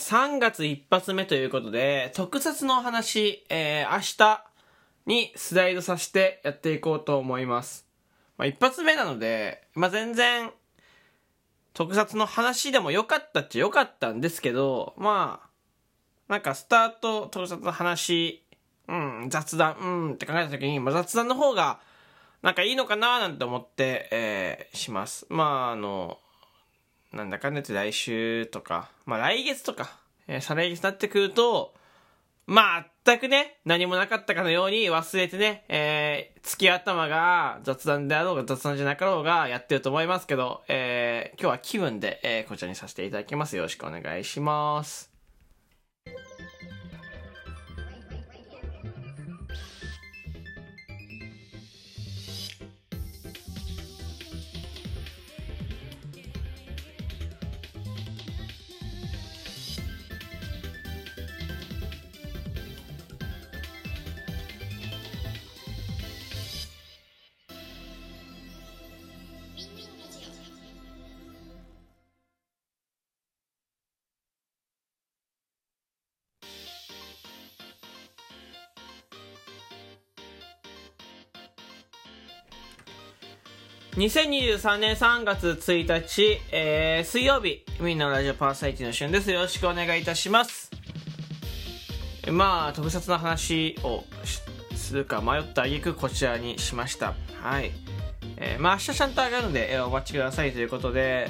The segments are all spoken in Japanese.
3月一発目ということで、特撮の話、えー、明日にスライドさせてやっていこうと思います。まあ、一発目なので、まあ、全然、特撮の話でも良かったっちゃ良かったんですけど、まあ、なんかスタート特撮の話、うん、雑談、うんって考えた時に、まあ、雑談の方が、なんかいいのかななんて思って、えー、します。まあ、あの、なんだかんだ言って来週とか、まあ来月とか、えー再来月になってくると、まあ、全くね、何もなかったかのように忘れてね、えー、月頭が雑談であろうが雑談じゃなかろうがやってると思いますけど、えー、今日は気分で、えー、こちらにさせていただきます。よろしくお願いします。2023年3月1日、えー、水曜日、みんなのラジオパーサイティの旬です。よろしくお願いいたします。まあ、特撮の話をするか迷った挙句こちらにしました。はい。えーまあ、明日ちゃんと上がるので、えーお待ちくださいということで、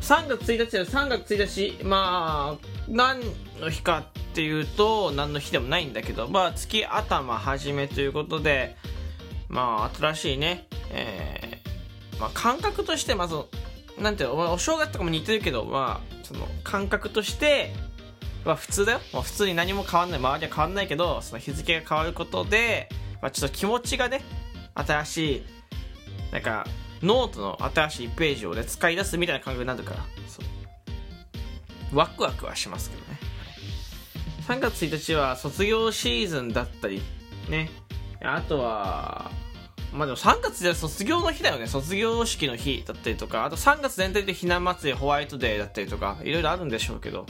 3月1日は3月1日、まあ、何の日かっていうと、何の日でもないんだけど、まあ、月頭始めということで、まあ、新しいね、えーまあ、感覚として、まず、なんていうの、お正月とかも似てるけど、まあ、その、感覚として、まあ、普通だよ。まあ、普通に何も変わんない。周りは変わんないけど、その日付が変わることで、まあ、ちょっと気持ちがね、新しい、なんか、ノートの新しいページをね、使い出すみたいな感覚になるから、そう。ワクワクはしますけどね。3月1日は卒業シーズンだったり、ね。あとは、まあでも3月で卒業の日だよね。卒業式の日だったりとか、あと3月全体でひな祭り、ホワイトデーだったりとか、いろいろあるんでしょうけど、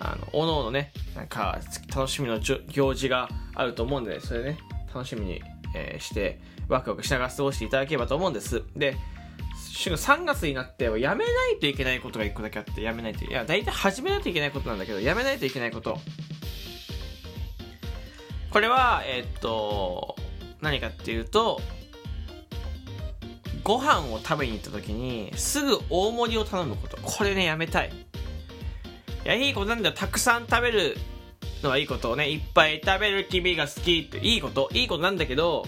あの、おのおのね、なんか、楽しみの行事があると思うんで、それね、楽しみに、えーして、ワクワクしながら過ごしていただければと思うんです。で、3月になってはやめないといけないことが1個だけあって、やめないといや、大体始めないといけないことなんだけど、やめないといけないこと。これは、えーっと、何かっていうと、ご飯を食べに行った時に、すぐ大盛りを頼むこと。これね、やめたい。いや、いいことなんだよ。たくさん食べるのはいいことをね、いっぱい食べる君が好きって、いいこと、いいことなんだけど、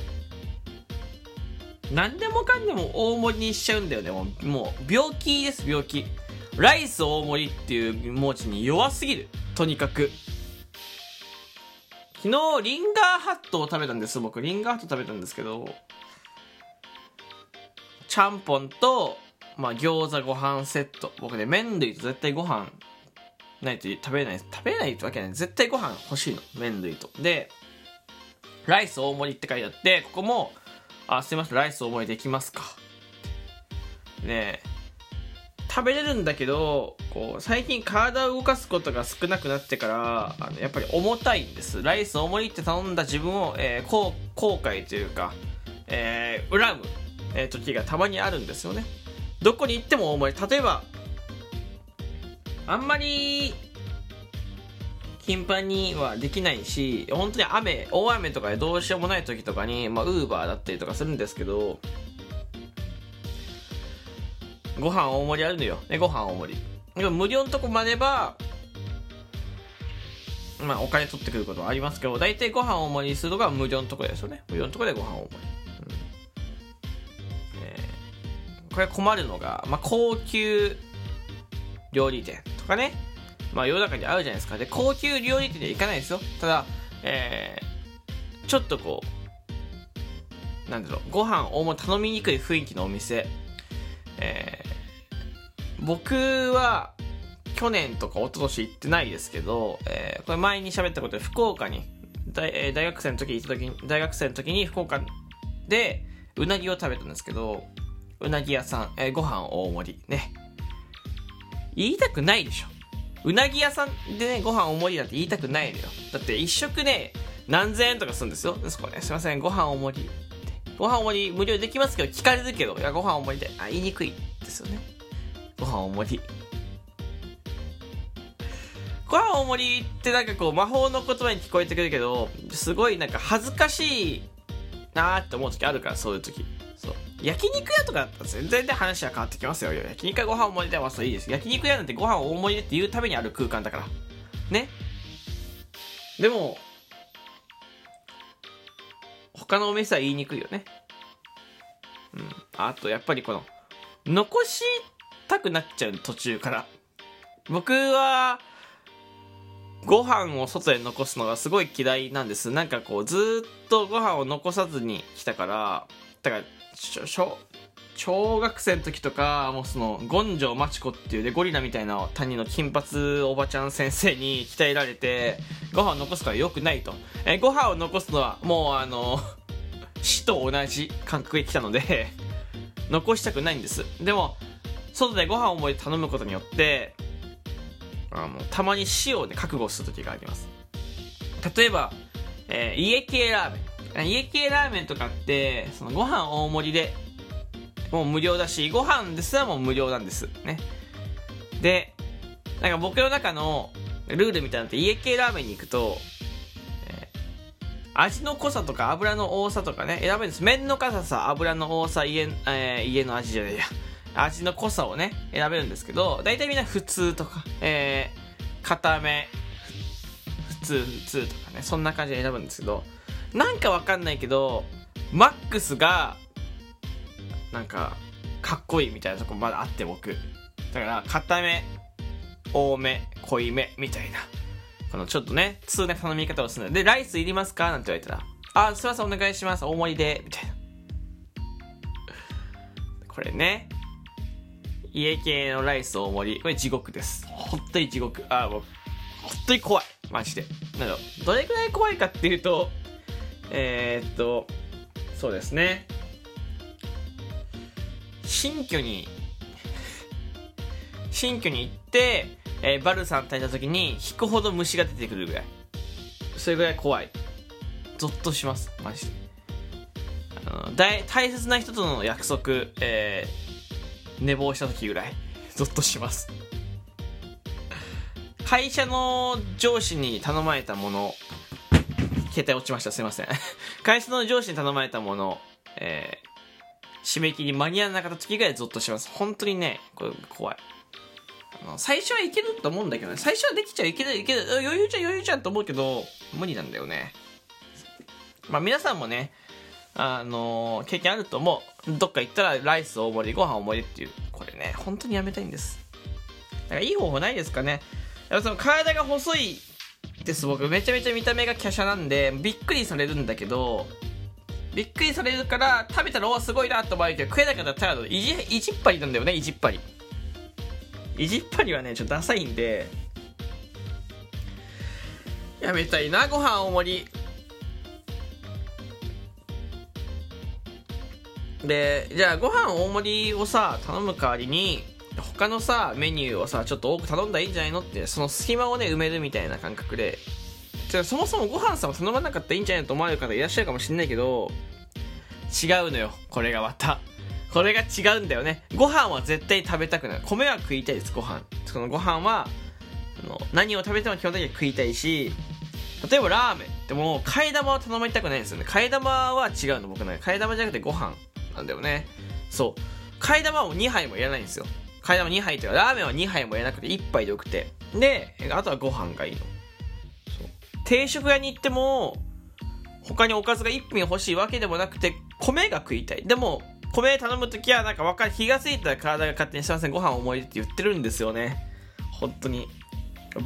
何でもかんでも大盛りにしちゃうんだよね。もう、もう病気です、病気。ライス大盛りっていう文字に弱すぎる。とにかく。昨日、リンガーハットを食べたんです、僕。リンガーハット食べたんですけど、ちゃんぽんと、まあ、餃子ご飯セット。僕ね、麺類と絶対ご飯ないと食べない。食べないってわけない。絶対ご飯欲しいの。麺類と。で、ライス大盛りって書いてあって、ここも、あ、すいません、ライス大盛りできますか。ねえ食べれるんだけど、こう、最近体を動かすことが少なくなってから、あのやっぱり重たいんです。ライス大盛りって頼んだ自分を、えー後後悔というか、えー恨む、えー時がたまにあるんですよね。どこに行っても大盛り。例えば、あんまり、頻繁にはできないし、本当に雨、大雨とかでどうしようもない時とかに、ウーバーだったりとかするんですけど、ご飯大盛りあるのよ。ね、ご飯大盛り。でも無料のとこまでば、まあ、お金取ってくることはありますけど、大体ご飯大盛りにするのが無料のとこですよね。無料のとこでご飯大盛り。これ困るのが、まあ、高級料理店とかね、まあ、世の中にあるじゃないですか。で、高級料理店には行かないですよ。ただ、えーちょっとこう、なんだろう、ご飯大盛り頼みにくい雰囲気のお店、えー僕は去年とか一昨年行ってないですけど、えーこれ前に喋ったことで福岡に大,、大学生の時行った時に大学生の時に福岡でうなぎを食べたんですけどうなぎ屋さん、えーご飯大盛りね言いたくないでしょうなぎ屋さんでね、ご飯大盛りなんて言いたくないのよ。だって一食ね、何千円とかするんですよ。ですこれ、すいません、ご飯大盛り。ご飯大盛り無料できますけど、聞かれるけど、いや、ご飯大盛りで、あ、言いにくいですよね。ご飯大盛り。ご飯大盛りってなんかこう、魔法の言葉に聞こえてくるけど、すごいなんか恥ずかしいなーって思う時あるから、そういう時。そう。焼肉屋とかだったら全然で話は変わってきますよ。焼肉屋ご飯大盛りではそういいです。焼肉屋なんてご飯大盛りでって言うためにある空間だから。ね。でも、他のお店は言いにくいよね。うん。あと、やっぱりこの、残したくなっちゃう途中から。僕は、ご飯を外で残すのがすごい嫌いなんです。なんかこう、ずっとご飯を残さずに来たから、だから、小、学生の時とか、もうその、権城マチコっていうで、ゴリラみたいな谷の金髪おばちゃん先生に鍛えられて、ご飯を残すから良くないと。え、ご飯を残すのは、もうあの、死と同じ感覚で来たので残したくないんです。でも、外でご飯を思い頼むことによって、あの、たまに死をね、覚悟する時があります。例えば、えー、家系ラーメン。家系ラーメンとかって、そのご飯大盛りで、もう無料だし、ご飯ですらもう無料なんです。ね。で、なんか僕の中のルールみたいなのって家系ラーメンに行くと、えー、味の濃さとか油の多さとかね、選べるんです。麺の硬さ、油の多さ、家、えー、家の味じゃねえや。味の濃さをね、選べるんですけど、大体みんな普通とか、えー、固め、普通、普通とかね、そんな感じで選ぶんですけど、なんかわかんないけど、マックスが、なんか、かっこいいみたいなとこまだあって僕。だから、固め、多め、濃いめ、みたいな。このちょっとね、通な頼み方をするので、ライスいりますか？なんて言われたら、あ、すいません、お願いします。大盛りで、みたいな。これね、家系のライス大盛り。これ地獄です。ほんとに地獄。あ、もう、ほんとに怖い。マジで。なのどれくらい怖いかっていうと、えー、っと、そうですね。新居に、新居に行って、えー、バルさん炊いた時に引くほど虫が出てくるぐらい。それぐらい怖い。ゾッとします。マジで。あの大大切な人との約束、えー、寝坊した時ぐらいゾッとします。会社の上司に頼まれたもの携帯落ちました。すいません。会社の上司に頼まれたものえー、締め切り間に合わなかった時ぐらいゾッとします。本当にねこれ怖い。最初はいけると思うんだけどね。最初はできちゃういけるいける。余裕じゃん余裕じゃんと思うけど無理なんだよね。まあ皆さんもねあのー、経験あると思う。どっか行ったらライス大盛り、ご飯大盛りっていう。これね、本当にやめたいんです。だからいい方法ないですかね。やっぱその体が細いです僕。めちゃめちゃ見た目が華奢なんで、びっくりされるんだけど、びっくりされるから、食べたらおすごいなと思うけど、食えなかったらただいじ、いじっぱりなんだよね、いじっぱり。いじっぱりはね、ちょっとダサいんで、やめたいな、ご飯大盛り。で、じゃあご飯大盛りをさ、頼む代わりに、他のさ、メニューをさ、ちょっと多く頼んだらいいんじゃないのって、その隙間をね、埋めるみたいな感覚で、じゃそもそもご飯さ、頼まなかったらいいんじゃないのと思われる方いらっしゃるかもしれないけど、違うのよ、これがまた。これが違うんだよね。ご飯は絶対食べたくない。米は食いたいです、ご飯。そのご飯は、あの何を食べても基本的には食いたいし、例えばラーメンっても、替え玉は頼まれたくないんですよね。替え玉は違うの、僕ね。替え玉じゃなくてご飯。なんだよね。そう。替え玉も2杯もいらないんですよ。替え玉2杯というか、ラーメンは2杯もいらなくて1杯でよくて。で、あとはご飯がいいの。そう。定食屋に行っても、他におかずが1品欲しいわけでもなくて、米が食いたい。でも、米頼むときは、なんかわかる、気がついたら体が勝手にすいません、ご飯重いって言ってるんですよね。本当に。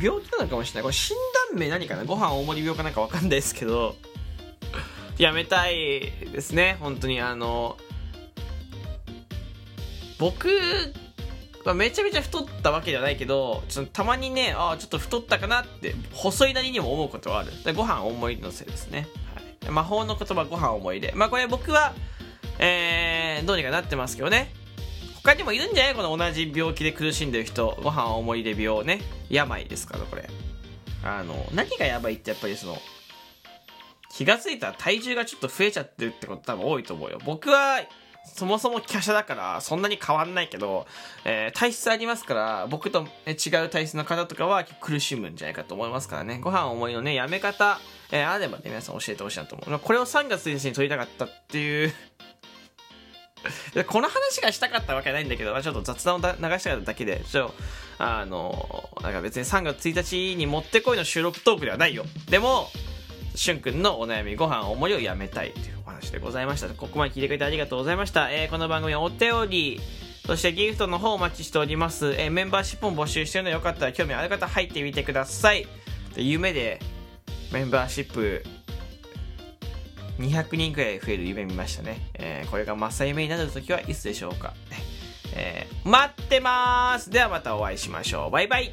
病気なのかもしれない。これ診断名何かな？ご飯大盛り病かなんかわかんないですけど、やめたいですね。本当にあの、僕はめちゃめちゃ太ったわけじゃないけど、ちょっとたまにね、ああ、ちょっと太ったかなって、細いなりにも思うことはある。ご飯思いのせいですね。はい、魔法の言葉ご飯思い出。まあこれ僕は、えー、どうにかなってますけどね。他にもいるんじゃない？この同じ病気で苦しんでる人ご飯大盛りで病ね病ですからこれあの何がやばいってやっぱりその気がついたら体重がちょっと増えちゃってるってこと多分多いと思うよ僕はそもそも華奢だからそんなに変わんないけど、えー、体質ありますから僕と違う体質の方とかは苦しむんじゃないかと思いますからね。ご飯重いのねやめ方、えー、あればね皆さん教えてほしいなと思う。これを3月1日に撮りたかったっていう。この話がしたかったわけないんだけど、ちょっと雑談を流したかっただけで、ちょっとあの、なんか別に3月1日にもってこいの収録トークではないよ。でも、しゅんくんのお悩みご飯おもりをやめたいという。話でございました。ここまで聞いてくれてありがとうございました。えー、この番組はお便り、そしてギフトの方お待ちしております。えー、メンバーシップも募集してるのでよかったら興味ある方入ってみてください。で夢でメンバーシップ200人くらい増える夢見ましたね。えー、これが正夢になるときはいつでしょうか。えー、待ってますではまたお会いしましょう。バイバイ